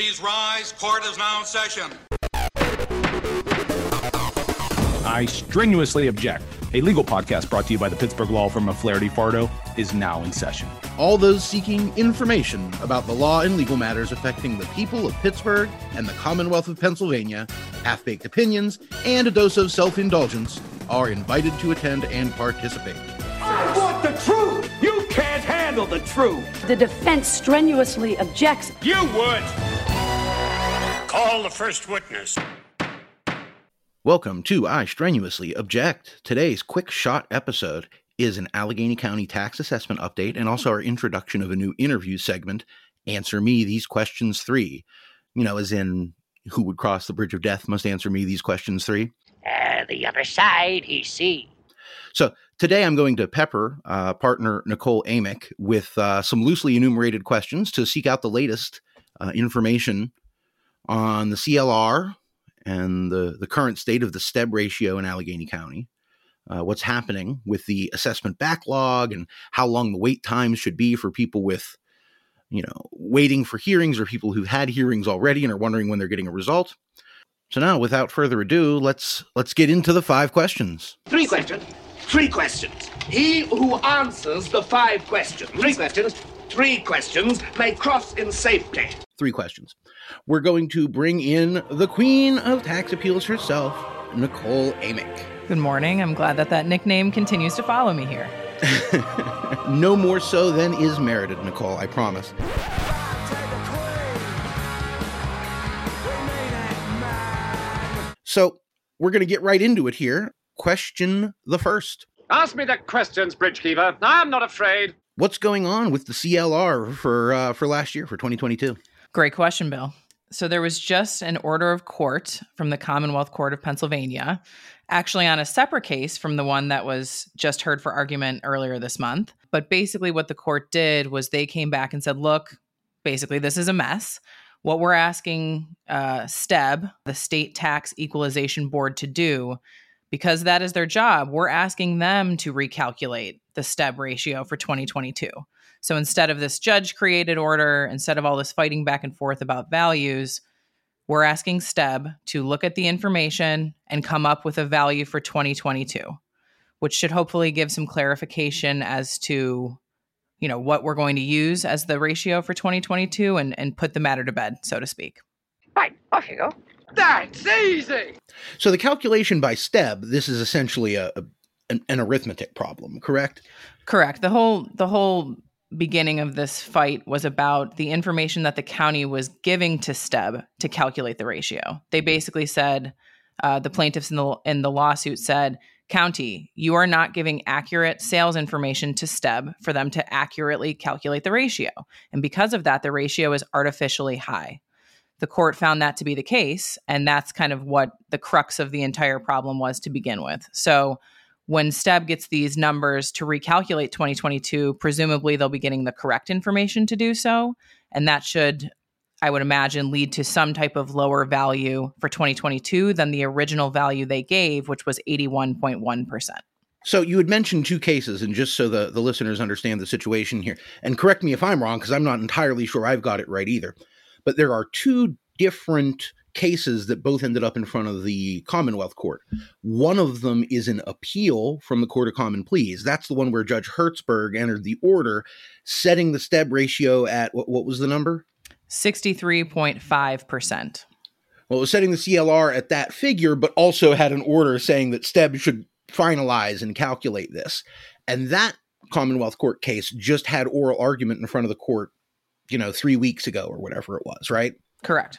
Please rise. Court is now in session. I strenuously object. A legal podcast brought to you by the Pittsburgh Law Firm of Flaherty Fardo is now in session. All those seeking information about the law and legal matters affecting the people of Pittsburgh and the Commonwealth of Pennsylvania, half baked opinions, and a dose of self indulgence are invited to attend and participate. I want the truth! You can't handle the truth! The defense strenuously objects. You would! Call the first witness. Welcome to I Strenuously Object. Today's quick shot episode is an Allegheny County tax assessment update and also our introduction of a new interview segment, Answer Me These Questions 3. You know, as in, who would cross the bridge of death must answer me these questions 3. Uh, the other side, he see. So today I'm going to pepper uh, partner Nicole Amick with uh, some loosely enumerated questions to seek out the latest uh, information on the CLR and the, the current state of the STEB ratio in Allegheny County, uh, what's happening with the assessment backlog, and how long the wait times should be for people with, you know, waiting for hearings or people who've had hearings already and are wondering when they're getting a result. So now, without further ado, let's let's get into the five questions. Three questions. Three questions. He who answers the five questions. Three questions. Three questions may cross in safety. Three questions. We're going to bring in the queen of tax appeals herself, Nicole Amick. Good morning. I'm glad that that nickname continues to follow me here. no more so than is merited, Nicole, I promise. So, we're going to get right into it here. Question the first. Ask me the questions, Bridgekeeper. I'm not afraid. What's going on with the CLR for uh, for last year for 2022? Great question, Bill. So there was just an order of court from the Commonwealth Court of Pennsylvania, actually on a separate case from the one that was just heard for argument earlier this month. But basically, what the court did was they came back and said, look, basically, this is a mess. What we're asking uh, STEB, the State Tax Equalization Board, to do, because that is their job, we're asking them to recalculate the STEB ratio for 2022. So instead of this judge created order, instead of all this fighting back and forth about values, we're asking STEB to look at the information and come up with a value for 2022, which should hopefully give some clarification as to you know what we're going to use as the ratio for 2022 and, and put the matter to bed, so to speak. Right, off you go. That's easy. So the calculation by STEB, this is essentially a, a an, an arithmetic problem, correct? Correct. The whole the whole beginning of this fight was about the information that the county was giving to STEB to calculate the ratio. They basically said uh, the plaintiffs in the in the lawsuit said, "County, you are not giving accurate sales information to STEB for them to accurately calculate the ratio, and because of that, the ratio is artificially high." The court found that to be the case, and that's kind of what the crux of the entire problem was to begin with. So when STEB gets these numbers to recalculate 2022, presumably they'll be getting the correct information to do so. And that should, I would imagine, lead to some type of lower value for 2022 than the original value they gave, which was 81.1%. So you had mentioned two cases, and just so the, the listeners understand the situation here, and correct me if I'm wrong, because I'm not entirely sure I've got it right either. But there are two different cases that both ended up in front of the Commonwealth Court. One of them is an appeal from the Court of Common Pleas. That's the one where Judge Hertzberg entered the order setting the STEB ratio at what, what was the number? 63.5%. Well, it was setting the CLR at that figure, but also had an order saying that STEB should finalize and calculate this. And that Commonwealth Court case just had oral argument in front of the court, you know, three weeks ago or whatever it was, right? Correct.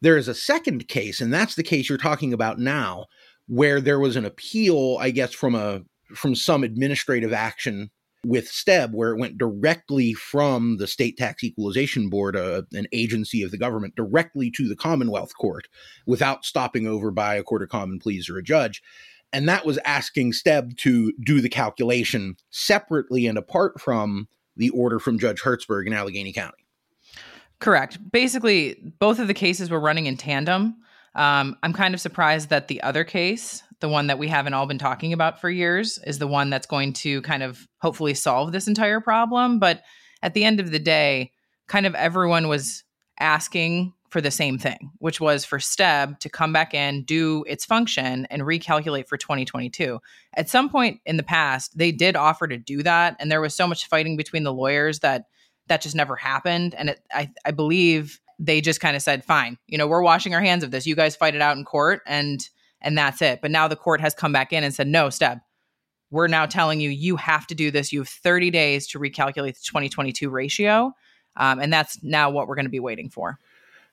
There is a second case, and that's the case you're talking about now, where there was an appeal, I guess, from a from some administrative action with STEB, where it went directly from the State Tax Equalization Board, uh, an agency of the government, directly to the Commonwealth Court without stopping over by a court of common pleas or a judge. And that was asking STEB to do the calculation separately and apart from the order from Judge Hertzberg in Allegheny County. Correct. Basically, both of the cases were running in tandem. Um, I'm kind of surprised that the other case, the one that we haven't all been talking about for years, is the one that's going to kind of hopefully solve this entire problem. But at the end of the day, kind of everyone was asking for the same thing, which was for STEB to come back in, do its function, and recalculate for 2022. At some point in the past, they did offer to do that, and there was so much fighting between the lawyers that that just never happened. And it, I, I believe they just kind of said, "Fine, you know, we're washing our hands of this. You guys fight it out in court, and and that's it." But now the court has come back in and said, "No, STEB, we're now telling you you have to do this. You have 30 days to recalculate the 2022 ratio." Um, and that's now what we're going to be waiting for.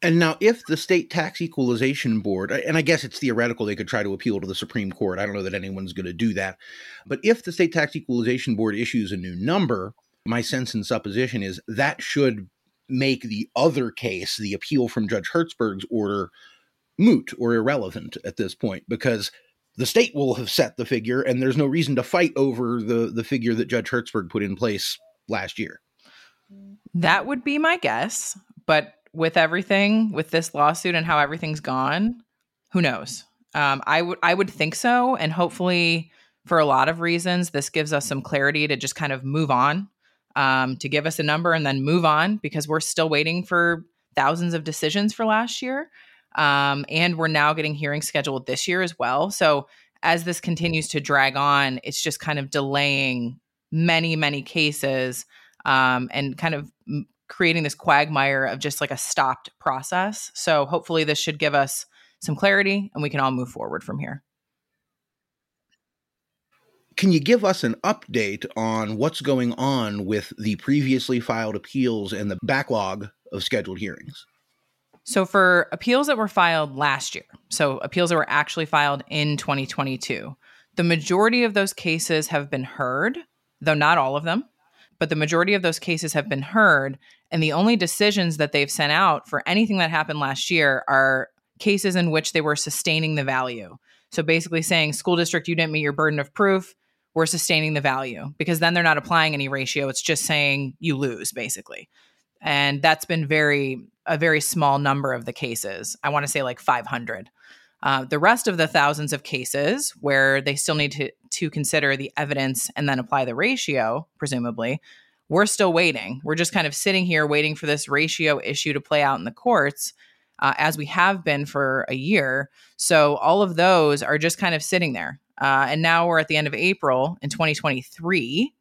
And now, if the state tax equalization board, and I guess it's theoretical, they could try to appeal to the Supreme Court. I don't know that anyone's going to do that. But if the state tax equalization board issues a new number, my sense and supposition is that should make the other case, the appeal from Judge Hertzberg's order, moot or irrelevant at this point because the state will have set the figure and there's no reason to fight over the, the figure that Judge Hertzberg put in place last year. That would be my guess. But with everything, with this lawsuit and how everything's gone, who knows? Um, I would I would think so, and hopefully, for a lot of reasons, this gives us some clarity to just kind of move on, um, to give us a number and then move on because we're still waiting for thousands of decisions for last year, um, and we're now getting hearings scheduled this year as well. So as this continues to drag on, it's just kind of delaying many many cases um, and kind of creating this quagmire of just like a stopped process. So hopefully this should give us some clarity and we can all move forward from here. Can you give us an update on what's going on with the previously filed appeals and the backlog of scheduled hearings? So, for appeals that were filed last year, so appeals that were actually filed in 2022, the majority of those cases have been heard, though not all of them but the majority of those cases have been heard. And the only decisions that they've sent out for anything that happened last year are cases in which they were sustaining the value. So basically saying, school district, you didn't meet your burden of proof, we're sustaining the value because then they're not applying any ratio. It's just saying you lose, basically. And that's been very, a very small number of the cases. I want to say like 500. Uh, the rest of the thousands of cases where they still need to, to consider the evidence and then apply the ratio, presumably, we're still waiting. We're just kind of sitting here waiting for this ratio issue to play out in the courts, uh, as we have been for a year. So all of those are just kind of sitting there. Uh, and now we're at the end of April in 2023.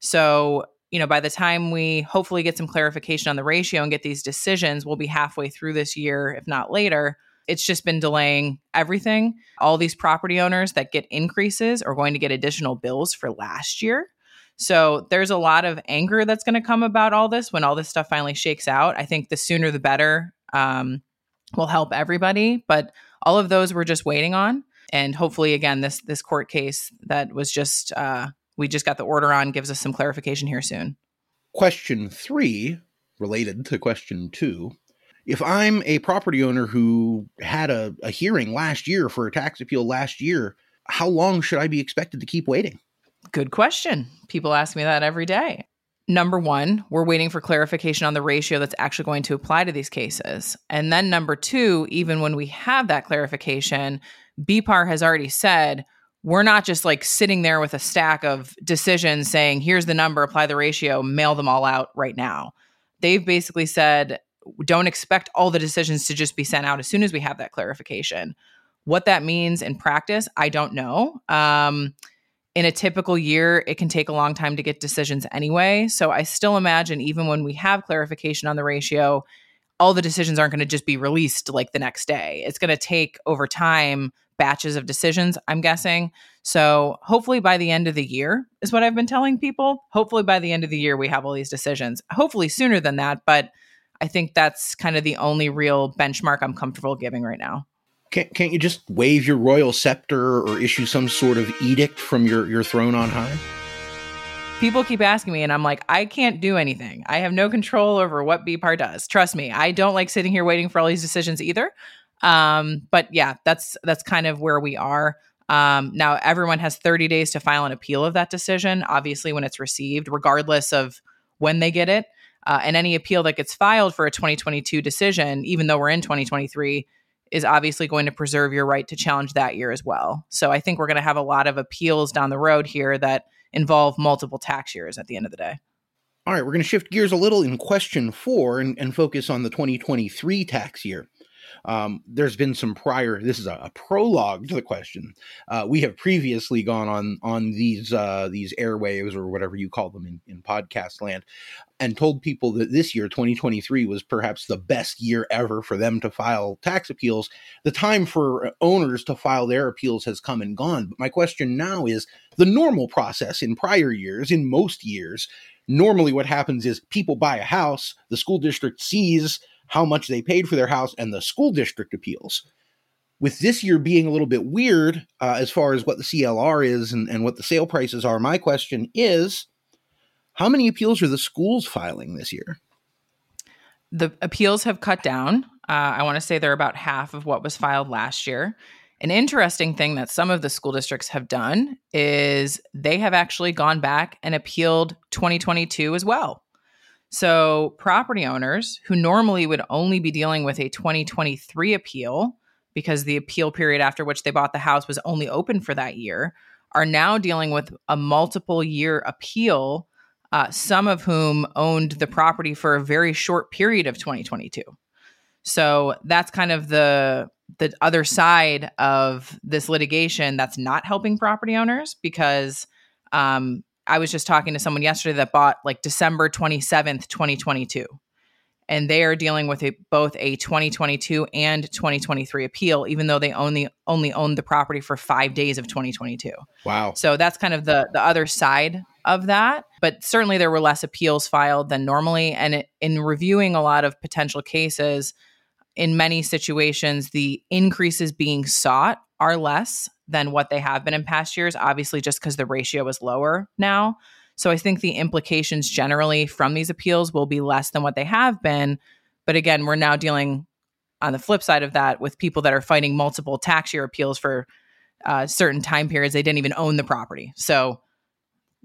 So, you know, by the time we hopefully get some clarification on the ratio and get these decisions, we'll be halfway through this year, if not later. It's just been delaying everything. All these property owners that get increases are going to get additional bills for last year. So there's a lot of anger that's going to come about all this when all this stuff finally shakes out. I think the sooner the better um, will help everybody. But all of those we're just waiting on, and hopefully, again, this this court case that was just uh, we just got the order on gives us some clarification here soon. Question three, related to question two, if I'm a property owner who had a, a hearing last year for a tax appeal last year, how long should I be expected to keep waiting? Good question. People ask me that every day. Number one, we're waiting for clarification on the ratio that's actually going to apply to these cases. And then number two, even when we have that clarification, BPAR has already said we're not just like sitting there with a stack of decisions saying, here's the number, apply the ratio, mail them all out right now. They've basically said, don't expect all the decisions to just be sent out as soon as we have that clarification. What that means in practice, I don't know. Um, in a typical year, it can take a long time to get decisions anyway. So I still imagine, even when we have clarification on the ratio, all the decisions aren't going to just be released like the next day. It's going to take over time batches of decisions, I'm guessing. So hopefully by the end of the year is what I've been telling people. Hopefully by the end of the year, we have all these decisions. Hopefully sooner than that. But I think that's kind of the only real benchmark I'm comfortable giving right now. Can't, can't you just wave your royal scepter or issue some sort of edict from your, your throne on high? People keep asking me, and I'm like, I can't do anything. I have no control over what BPAR does. Trust me, I don't like sitting here waiting for all these decisions either. Um, but yeah, that's that's kind of where we are. Um, now, everyone has 30 days to file an appeal of that decision. Obviously, when it's received, regardless of when they get it, uh, and any appeal that gets filed for a 2022 decision, even though we're in 2023, is obviously going to preserve your right to challenge that year as well. So I think we're going to have a lot of appeals down the road here that involve multiple tax years at the end of the day. All right, we're going to shift gears a little in question four and, and focus on the 2023 tax year. Um, there's been some prior. This is a, a prologue to the question. Uh, we have previously gone on on these uh, these airwaves or whatever you call them in, in podcast land, and told people that this year, 2023, was perhaps the best year ever for them to file tax appeals. The time for owners to file their appeals has come and gone. But my question now is: the normal process in prior years, in most years, normally what happens is people buy a house, the school district sees how much they paid for their house, and the school district appeals. With this year being a little bit weird uh, as far as what the CLR is and, and what the sale prices are, my question is how many appeals are the schools filing this year? The appeals have cut down. Uh, I want to say they're about half of what was filed last year. An interesting thing that some of the school districts have done is they have actually gone back and appealed 2022 as well. So, property owners who normally would only be dealing with a 2023 appeal because the appeal period after which they bought the house was only open for that year are now dealing with a multiple year appeal, uh, some of whom owned the property for a very short period of 2022. So, that's kind of the the other side of this litigation that's not helping property owners because um, I was just talking to someone yesterday that bought like December 27th, 2022. And they are dealing with a, both a 2022 and 2023 appeal, even though they only only owned the property for five days of 2022. Wow! So that's kind of the the other side of that. But certainly there were less appeals filed than normally. And it, in reviewing a lot of potential cases, in many situations, the increases being sought are less than what they have been in past years, obviously, just because the ratio is lower now. So I think the implications generally from these appeals will be less than what they have been. But again, we're now dealing on the flip side of that with people that are fighting multiple tax year appeals for uh, certain time periods they didn't even own the property. So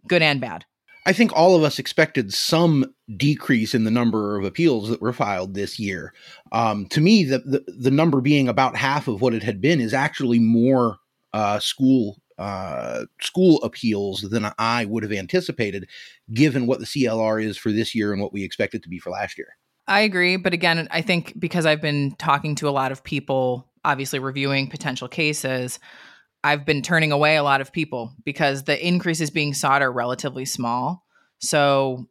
good and bad. I think all of us expected some decrease in the number of appeals that were filed this year. Um, to me, the, the, the number being about half of what it had been is actually more uh, school uh, school appeals than I would have anticipated, given what the CLR is for this year and what we expect it to be for last year. I agree, but again, I think because I've been talking to a lot of people, obviously reviewing potential cases. I've been turning away a lot of people because the increases being sought are relatively small. So,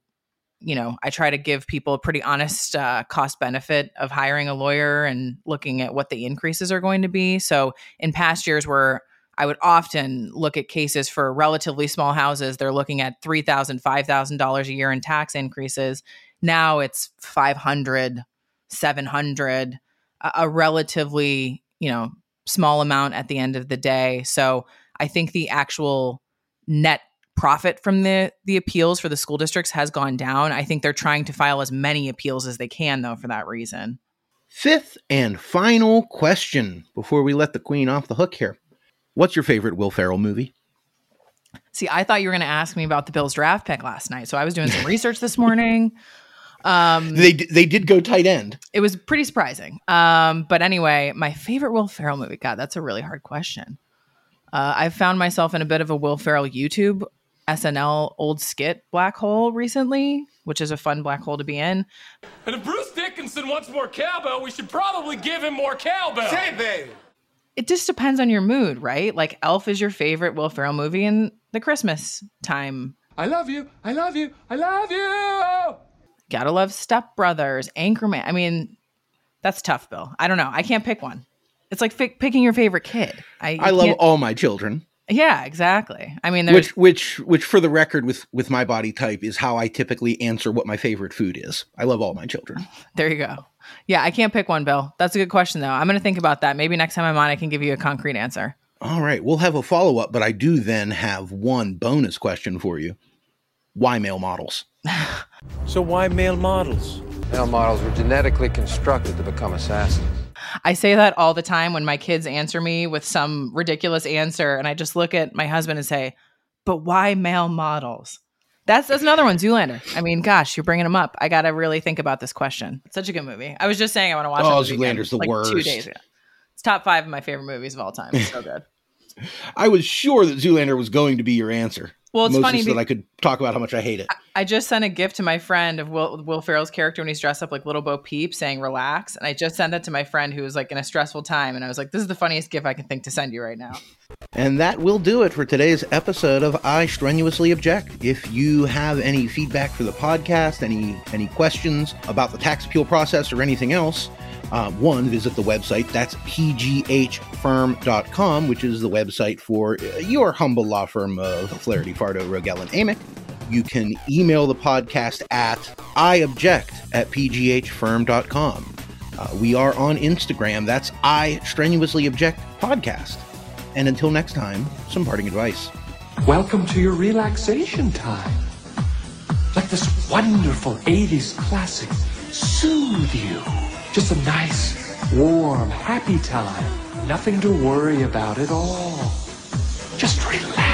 you know, I try to give people a pretty honest uh, cost benefit of hiring a lawyer and looking at what the increases are going to be. So, in past years where I would often look at cases for relatively small houses, they're looking at $3,000, $5,000 a year in tax increases. Now it's 500, 700, a, a relatively, you know, small amount at the end of the day. So I think the actual net profit from the the appeals for the school districts has gone down. I think they're trying to file as many appeals as they can though for that reason. Fifth and final question before we let the queen off the hook here. What's your favorite Will Ferrell movie? See, I thought you were going to ask me about the Bills draft pick last night. So I was doing some research this morning. Um, they they did go tight end. It was pretty surprising. Um, but anyway, my favorite Will Ferrell movie. God, that's a really hard question. Uh, I've found myself in a bit of a Will Ferrell YouTube SNL old skit black hole recently, which is a fun black hole to be in. And if Bruce Dickinson wants more cowbell, we should probably give him more cowbell. Say, baby. It just depends on your mood, right? Like Elf is your favorite Will Ferrell movie in the Christmas time. I love you. I love you. I love you. Gotta love Step Brothers, Anchorman. I mean, that's tough, Bill. I don't know. I can't pick one. It's like f- picking your favorite kid. I, I love all my children. Yeah, exactly. I mean, which which which for the record, with with my body type, is how I typically answer what my favorite food is. I love all my children. There you go. Yeah, I can't pick one, Bill. That's a good question, though. I'm going to think about that. Maybe next time I'm on, I can give you a concrete answer. All right, we'll have a follow up, but I do then have one bonus question for you. Why male models? so why male models? Male models were genetically constructed to become assassins. I say that all the time when my kids answer me with some ridiculous answer, and I just look at my husband and say, "But why male models?" That's that's another one, Zoolander. I mean, gosh, you're bringing them up. I got to really think about this question. It's such a good movie. I was just saying I want to watch. Oh, Zoolander's the like worst. Two days ago. It's top five of my favorite movies of all time. It's so good. I was sure that Zoolander was going to be your answer. Well, it's funny so that I could talk about how much I hate it. I just sent a gift to my friend of Will, Will Ferrell's character when he's dressed up like Little Bo Peep saying relax. And I just sent that to my friend who was like in a stressful time. And I was like, this is the funniest gift I can think to send you right now. And that will do it for today's episode of I Strenuously Object. If you have any feedback for the podcast, any any questions about the tax appeal process or anything else, uh, one, visit the website. That's pghfirm.com, which is the website for your humble law firm of Flaherty, Fardo, Rogel, and Amick. You can email the podcast at iobject at pghfirm.com. Uh, we are on Instagram. That's I Strenuously Object Podcast. And until next time, some parting advice. Welcome to your relaxation time. Let this wonderful 80s classic soothe you. Just a nice, warm, happy time. Nothing to worry about at all. Just relax.